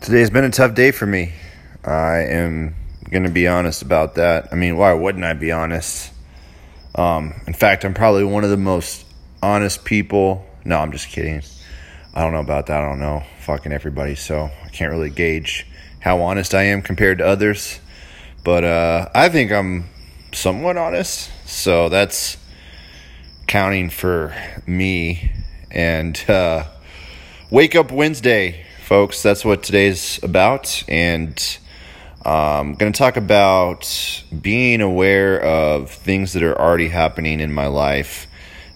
Today's been a tough day for me. I am going to be honest about that. I mean, why wouldn't I be honest? Um, in fact, I'm probably one of the most honest people. No, I'm just kidding. I don't know about that. I don't know fucking everybody, so I can't really gauge how honest I am compared to others. But uh, I think I'm somewhat honest, so that's counting for me. And uh, wake up Wednesday folks. That's what today's about. And I'm going to talk about being aware of things that are already happening in my life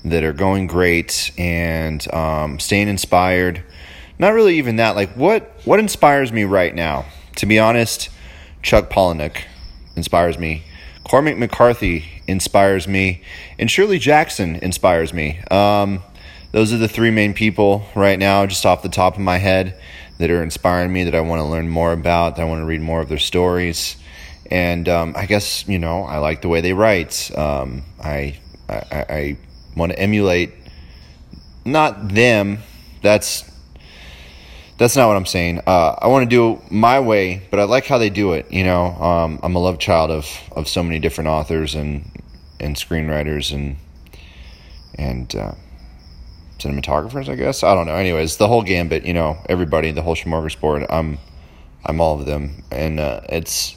that are going great and um, staying inspired. Not really even that. Like, what, what inspires me right now? To be honest, Chuck Palahniuk inspires me. Cormac McCarthy inspires me. And Shirley Jackson inspires me. Um, those are the three main people right now, just off the top of my head that are inspiring me that I want to learn more about, that I want to read more of their stories. And um, I guess, you know, I like the way they write. Um, I, I, I want to emulate not them. That's that's not what I'm saying. Uh, I want to do my way, but I like how they do it. You know, um, I'm a love child of of so many different authors and and screenwriters and and uh, cinematographers, I guess. I don't know. Anyways, the whole gambit, you know, everybody, the whole smorgasbord. I'm, I'm all of them, and uh, it's,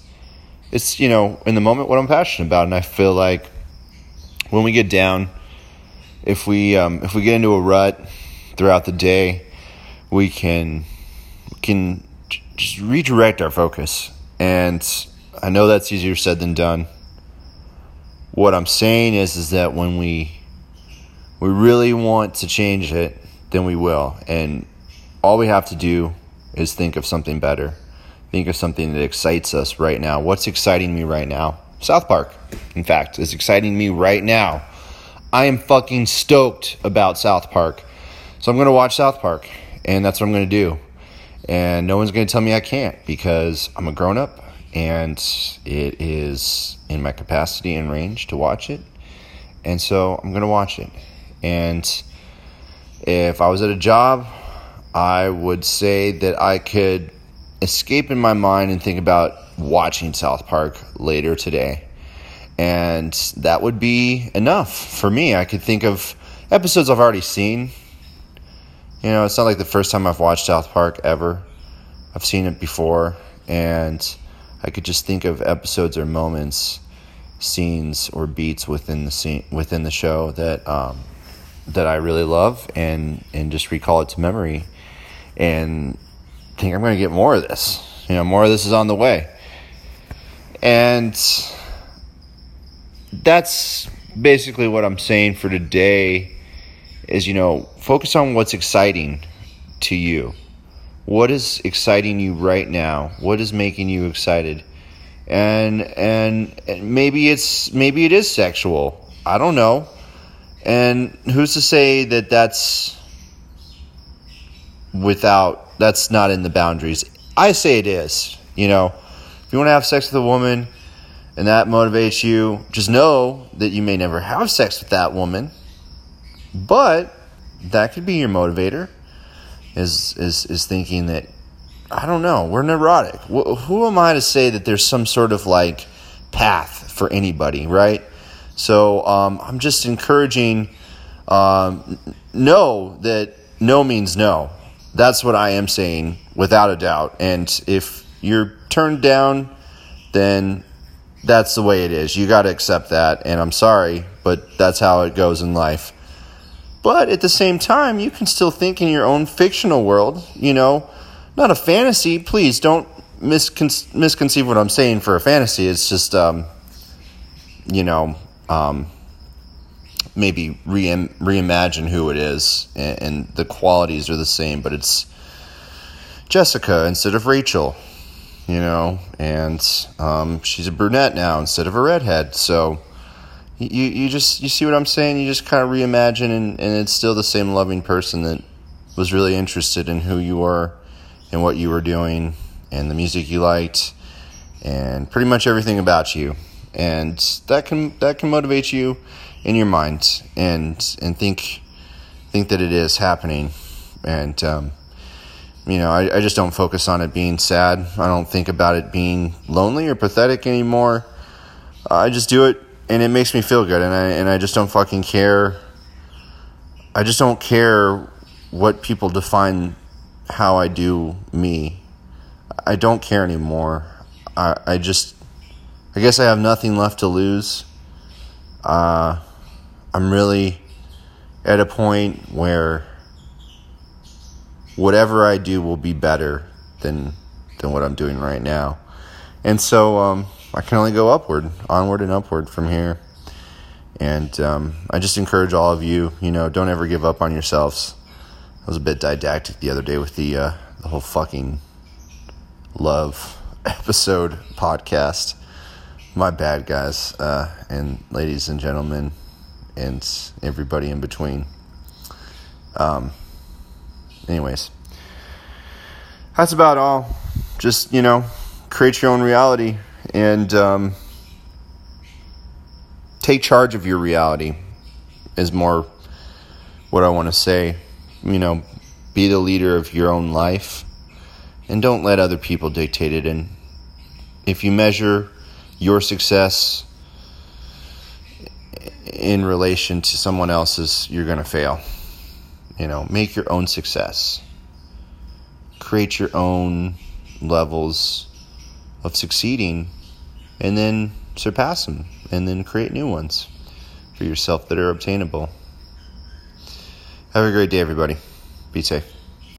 it's you know, in the moment what I'm passionate about, and I feel like when we get down, if we um, if we get into a rut throughout the day, we can can just redirect our focus. And I know that's easier said than done. What I'm saying is is that when we we really want to change it, then we will. And all we have to do is think of something better. Think of something that excites us right now. What's exciting me right now? South Park, in fact, is exciting me right now. I am fucking stoked about South Park. So I'm going to watch South Park, and that's what I'm going to do. And no one's going to tell me I can't because I'm a grown up and it is in my capacity and range to watch it. And so I'm going to watch it. And if I was at a job, I would say that I could escape in my mind and think about watching South Park later today. And that would be enough for me. I could think of episodes I've already seen. You know, it's not like the first time I've watched South Park ever. I've seen it before, and I could just think of episodes or moments, scenes or beats within the scene within the show that um, that I really love and and just recall it to memory and think I'm going to get more of this. You know, more of this is on the way. And that's basically what I'm saying for today is you know, focus on what's exciting to you. What is exciting you right now? What is making you excited? And and maybe it's maybe it is sexual. I don't know and who's to say that that's without, that's not in the boundaries? I say it is. You know, if you want to have sex with a woman and that motivates you, just know that you may never have sex with that woman, but that could be your motivator. Is is is thinking that I don't know, we're neurotic. Who am I to say that there's some sort of like path for anybody, right? So um, I'm just encouraging. Um, know that no means no. That's what I am saying, without a doubt. And if you're turned down, then that's the way it is. You got to accept that. And I'm sorry, but that's how it goes in life. But at the same time, you can still think in your own fictional world, you know, not a fantasy. Please don't miscon- misconceive what I'm saying for a fantasy. It's just, um, you know, um, maybe re- reimagine who it is, and, and, the qualities are the same, but it's Jessica instead of Rachel, you know, and um, she's a brunette now instead of a redhead. So you you just you see what I'm saying? You just kind of reimagine, and, and it's still the same loving person that was really interested in who you were and what you were doing and the music you liked and pretty much everything about you and that can that can motivate you in your mind and and think think that it is happening and um, you know, I, I just don't focus on it being sad. I don't think about it being lonely or pathetic anymore. I just do it and it makes me feel good and I and I just don't fucking care. I just don't care what people define how I do me. I don't care anymore. I I just I guess I have nothing left to lose. Uh I'm really at a point where whatever I do will be better than than what I'm doing right now. And so um, I can only go upward, onward and upward from here. And um, I just encourage all of you, you know, don't ever give up on yourselves. I was a bit didactic the other day with the uh, the whole fucking love episode podcast. My bad, guys, uh, and ladies and gentlemen, and everybody in between. Um, anyways, that's about all. Just, you know, create your own reality and um, take charge of your reality, is more what I want to say. You know, be the leader of your own life and don't let other people dictate it. And if you measure your success in relation to someone else's, you're going to fail. You know, make your own success. Create your own levels of succeeding and then surpass them and then create new ones for yourself that are obtainable. Have a great day, everybody. Be safe.